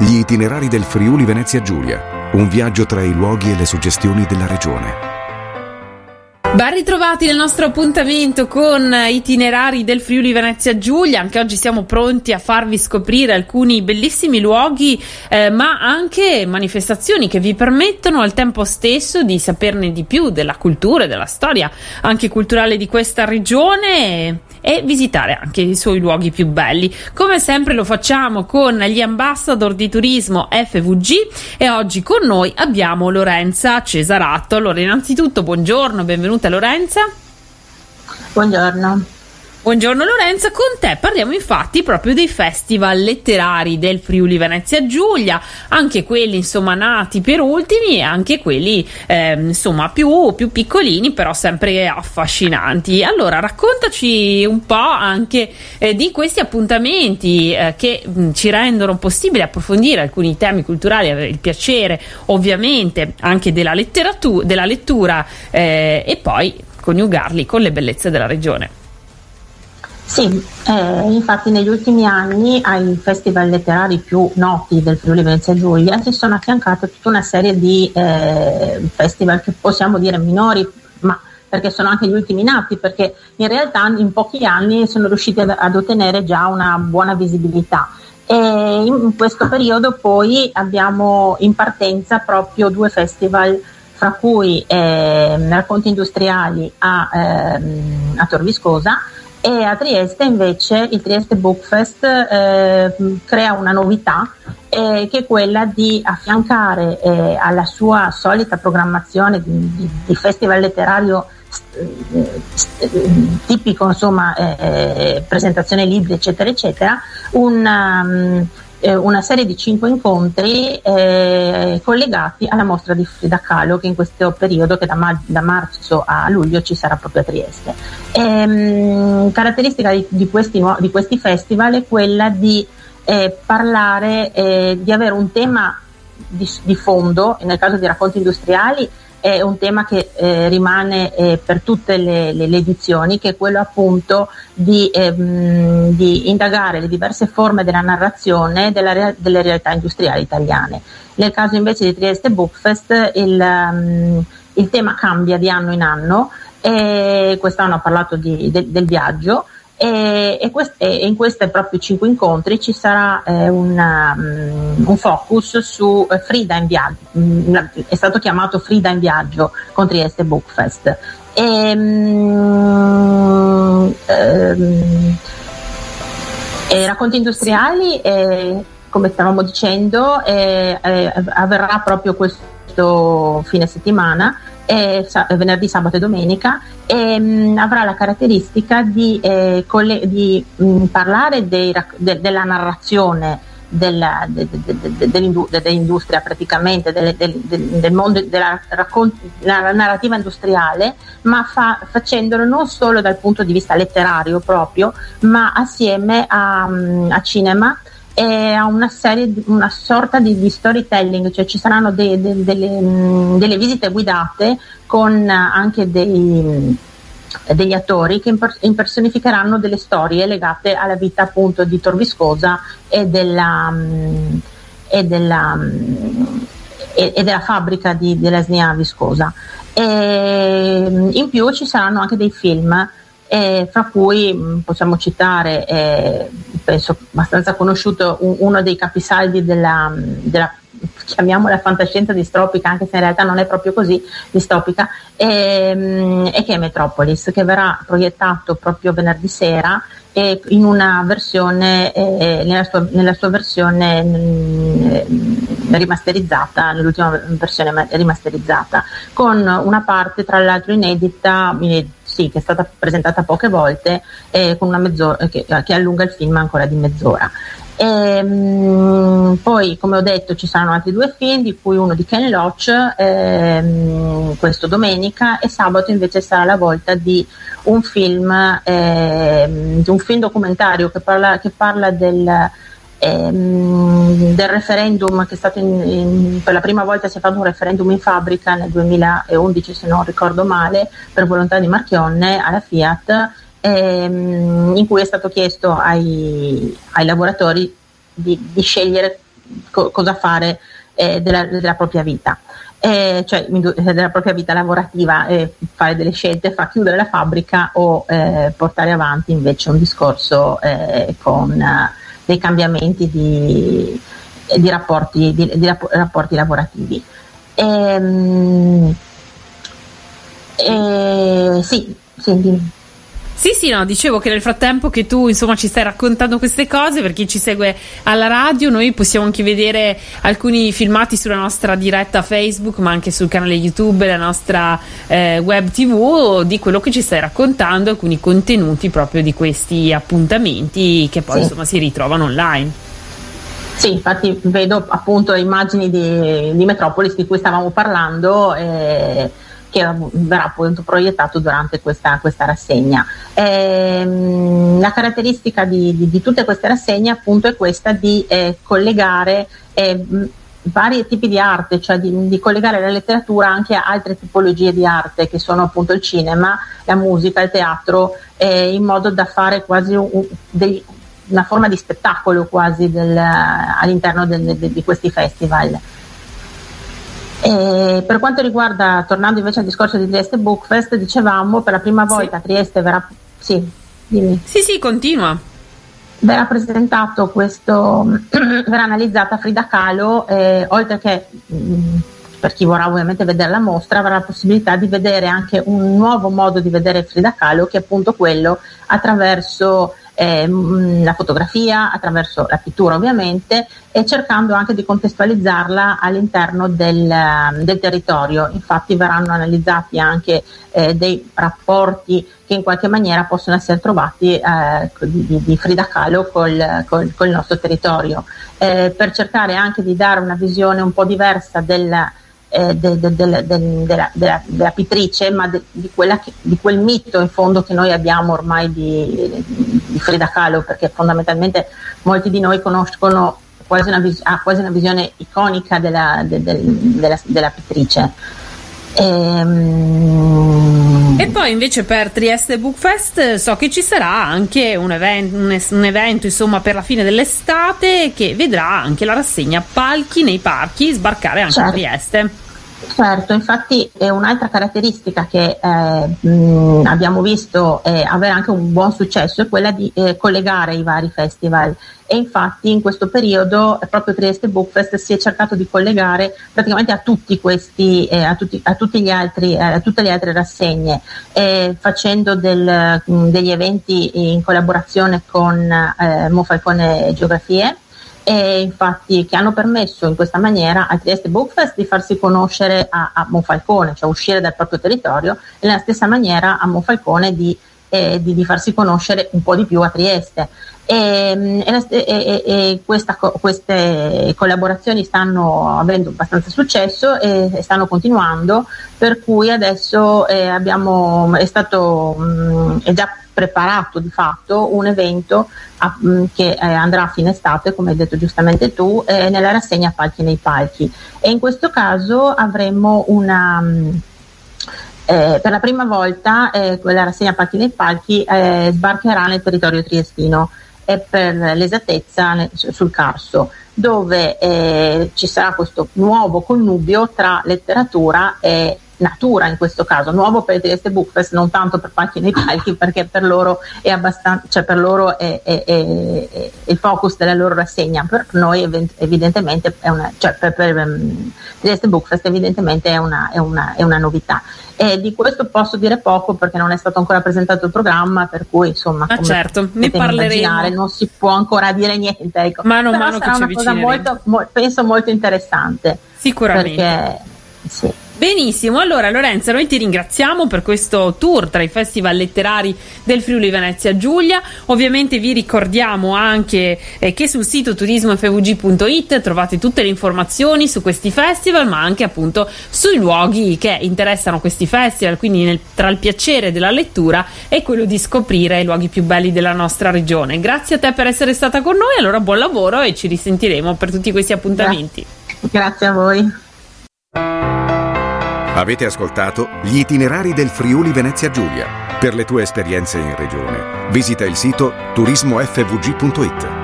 Gli itinerari del Friuli Venezia Giulia. Un viaggio tra i luoghi e le suggestioni della regione. Ben ritrovati nel nostro appuntamento con itinerari del Friuli Venezia Giulia. Anche oggi siamo pronti a farvi scoprire alcuni bellissimi luoghi, eh, ma anche manifestazioni che vi permettono al tempo stesso di saperne di più della cultura e della storia anche culturale di questa regione e visitare anche i suoi luoghi più belli. Come sempre lo facciamo con gli ambassador di turismo FVG e oggi con noi abbiamo Lorenza Cesarato. Allora, innanzitutto buongiorno, benvenuta Lorenza. Buongiorno. Buongiorno Lorenza, con te parliamo infatti proprio dei festival letterari del Friuli Venezia Giulia, anche quelli insomma nati per ultimi e anche quelli eh, insomma più, più, piccolini però sempre affascinanti. Allora raccontaci un po' anche eh, di questi appuntamenti eh, che mh, ci rendono possibile approfondire alcuni temi culturali, il piacere ovviamente anche della letteratura, della lettura eh, e poi coniugarli con le bellezze della regione. Sì, eh, infatti negli ultimi anni ai festival letterari più noti del Friuli Venezia Giulia si sono affiancate tutta una serie di eh, festival che possiamo dire minori, ma perché sono anche gli ultimi nati, perché in realtà in pochi anni sono riusciti ad, ad ottenere già una buona visibilità. E in questo periodo poi abbiamo in partenza proprio due festival fra cui eh, Racconti Industriali a, ehm, a Tor Viscosa e a Trieste invece il Trieste Book Fest eh, crea una novità eh, che è quella di affiancare eh, alla sua solita programmazione di, di, di festival letterario eh, tipico insomma eh, presentazione libri eccetera eccetera un um, eh, una serie di cinque incontri eh, collegati alla mostra di Frida Kahlo che in questo periodo, che da, ma- da marzo a luglio ci sarà proprio a Trieste. Ehm, caratteristica di, di, questi, di, questi, festival è quella di eh, parlare, eh, di avere un tema di, di fondo, nel caso di racconti industriali, è un tema che eh, rimane eh, per tutte le, le, le, edizioni, che è quello appunto di, ehm, di, indagare le diverse forme della narrazione della, delle realtà industriali italiane. Nel caso invece di Trieste Bookfest il, um, il tema cambia di anno in anno e quest'anno ha parlato di, de, del viaggio e, e, quest- e, in questi proprio cinque incontri ci sarà eh, una, um, un focus su eh, Frida in viaggio, mm, è stato chiamato Frida in viaggio con Trieste Bookfest. E, um, um, e racconti industriali, eh, come stavamo dicendo, eh, eh, avverrà proprio questo fine settimana eh, venerdì, sabato e domenica e, mh, avrà la caratteristica di, eh, coll- di mh, parlare dei, de- della narrazione della, de, de, dell'industria praticamente, del, del, del mondo della raccont- narrativa industriale, ma fa, facendolo non solo dal punto di vista letterario proprio, ma assieme a, a cinema e una serie, una sorta di, di storytelling, cioè ci saranno de, de, delle, delle, visite guidate con anche dei, degli attori che impersonificheranno delle storie legate alla vita appunto di Tor Viscosa e della, e della, e, e della fabbrica di, dell'Esnia Viscosa. E in più ci saranno anche dei film fra cui possiamo citare, eh, penso abbastanza conosciuto, un, uno dei capisaldi della, della chiamiamola fantascienza distropica, anche se in realtà non è proprio così distopica, e, e che è Metropolis, che verrà proiettato proprio venerdì sera e in una versione, eh, nella, sua, nella, sua, versione mh, rimasterizzata, nell'ultima versione rimasterizzata, con una parte tra l'altro inedita, inedita sì, che è stata presentata poche volte, eh, una mezz'ora, che, che, allunga il film ancora di mezz'ora. E, ehm, poi, come ho detto, ci saranno altri due film, di cui uno di Ken Loach, ehm, questo domenica, e sabato invece sarà la volta di un film, ehm, di un film documentario che parla, che parla del ehm, del referendum che è stato in, in, per la prima volta si è fatto un referendum in fabbrica nel 2011 se non ricordo male per volontà di Marchionne alla Fiat ehm, in cui è stato chiesto ai, ai lavoratori di, di, scegliere co- cosa fare eh, della, della, propria vita. Eh, cioè della propria vita lavorativa, eh, fare delle scelte fra chiudere la fabbrica o eh, portare avanti invece un discorso eh, con dei cambiamenti di, di, rapporti, di, di rapporti, lavorativi. Ehm, sì, sì, dimmi. Sì, sì, no, dicevo che nel frattempo che tu insomma ci stai raccontando queste cose, per chi ci segue alla radio, noi possiamo anche vedere alcuni filmati sulla nostra diretta Facebook, ma anche sul canale YouTube, la nostra eh, web TV, di quello che ci stai raccontando, alcuni contenuti proprio di questi appuntamenti che poi sì. insomma si ritrovano online. Sì, infatti vedo appunto le immagini di, di Metropolis di cui stavamo parlando. Eh, che verrà appunto proiettato durante questa, questa rassegna. Ehm, la caratteristica di, di, di, tutte queste rassegne appunto è questa di eh, collegare eh, vari tipi di arte, cioè di, di, collegare la letteratura anche a altre tipologie di arte che sono appunto il cinema, la musica, il teatro, eh, in modo da fare quasi un, degli, una forma di spettacolo quasi del, all'interno del, de, di questi festival. E per quanto riguarda, tornando invece al discorso di Trieste Bookfest, dicevamo per la prima volta sì. Trieste verrà. Sì, dimmi. Sì, sì, continua. Verrà presentato questo, verrà analizzata Frida Kahlo, eh, oltre che mh, mm, per chi vorrà ovviamente vedere la mostra, avrà la possibilità di vedere anche un nuovo modo di vedere Frida Kahlo, che è appunto quello attraverso eh, la fotografia, attraverso la pittura ovviamente e cercando anche di contestualizzarla all'interno del, del territorio. Infatti verranno analizzati anche eh, dei rapporti che in qualche maniera possono essere trovati eh, di, di, Frida Kahlo col, col, col nostro territorio, eh, per cercare anche di dare una visione un po' diversa del, eh, de, de, de, della, della, della, pittrice, ma di, che, di, quel mito in fondo che noi abbiamo ormai di, di Frida Kahlo, perché fondamentalmente molti di noi conoscono quasi una, ha quasi una visione iconica della, della pittrice. Ehm... E poi invece per Trieste Book Fest so che ci sarà anche un, event, un, un, evento insomma per la fine dell'estate che vedrà anche la rassegna Palchi nei parchi sbarcare anche certo. a Trieste. Certo, infatti è un'altra caratteristica che eh, mh, abbiamo visto eh, avere anche un buon successo è quella di eh, collegare i vari festival. E infatti in questo periodo proprio Trieste Bookfest si è cercato di collegare praticamente a tutti questi, eh, a, tutti, a, tutti altri, eh, a tutte le altre rassegne eh, facendo del, mh, degli eventi in collaborazione con eh, Mofalcone Geografie e infatti che hanno permesso in questa maniera al Trieste Bookfest di farsi conoscere a, a Monfalcone, cioè uscire dal proprio territorio e nella stessa maniera a Monfalcone di, eh, di, di farsi conoscere un po' di più a Trieste. E, e, e, e questa, queste collaborazioni stanno avendo abbastanza successo e, stanno continuando, per cui adesso eh, abbiamo, è stato mh, mm, è già preparato di fatto un evento a, mh, mm, che eh, andrà a fine estate, come hai detto giustamente tu, eh, nella rassegna Palchi nei Palchi. E in questo caso avremo una. Mh, mm, eh, per la prima volta eh, la rassegna Palchi nei Palchi eh, sbarcherà nel territorio triestino e per l'esattezza sul Carso, dove eh, ci sarà questo nuovo connubio tra letteratura e natura in questo caso, nuovo per i Trieste Bookfest, non tanto per palchi nei palchi, perché per loro è abbastanza, cioè per loro è, è, è, è, il focus della loro rassegna, per noi evidentemente è una, cioè per, per um, Trieste Bookfest evidentemente è una, una, una novità. E di questo posso dire poco perché non è stato ancora presentato il programma, per cui insomma, ah, certo, ne parleremo. Non si può ancora dire niente. Ecco. Mano a mano che una cosa molto, mo, penso molto interessante. Sicuramente. Perché, sì. Benissimo, allora Lorenzo, noi ti ringraziamo per questo tour tra i festival letterari del Friuli Venezia Giulia. Ovviamente vi ricordiamo anche eh, che sul sito turismofvg.it trovate tutte le informazioni su questi festival, ma anche appunto sui luoghi che interessano questi festival, quindi nel, tra il piacere della lettura e quello di scoprire i luoghi più belli della nostra regione. Grazie a te per essere stata con noi, allora buon lavoro e ci risentiremo per tutti questi appuntamenti. Grazie a voi. Avete ascoltato gli itinerari del Friuli Venezia Giulia. Per le tue esperienze in regione, visita il sito turismofvg.it.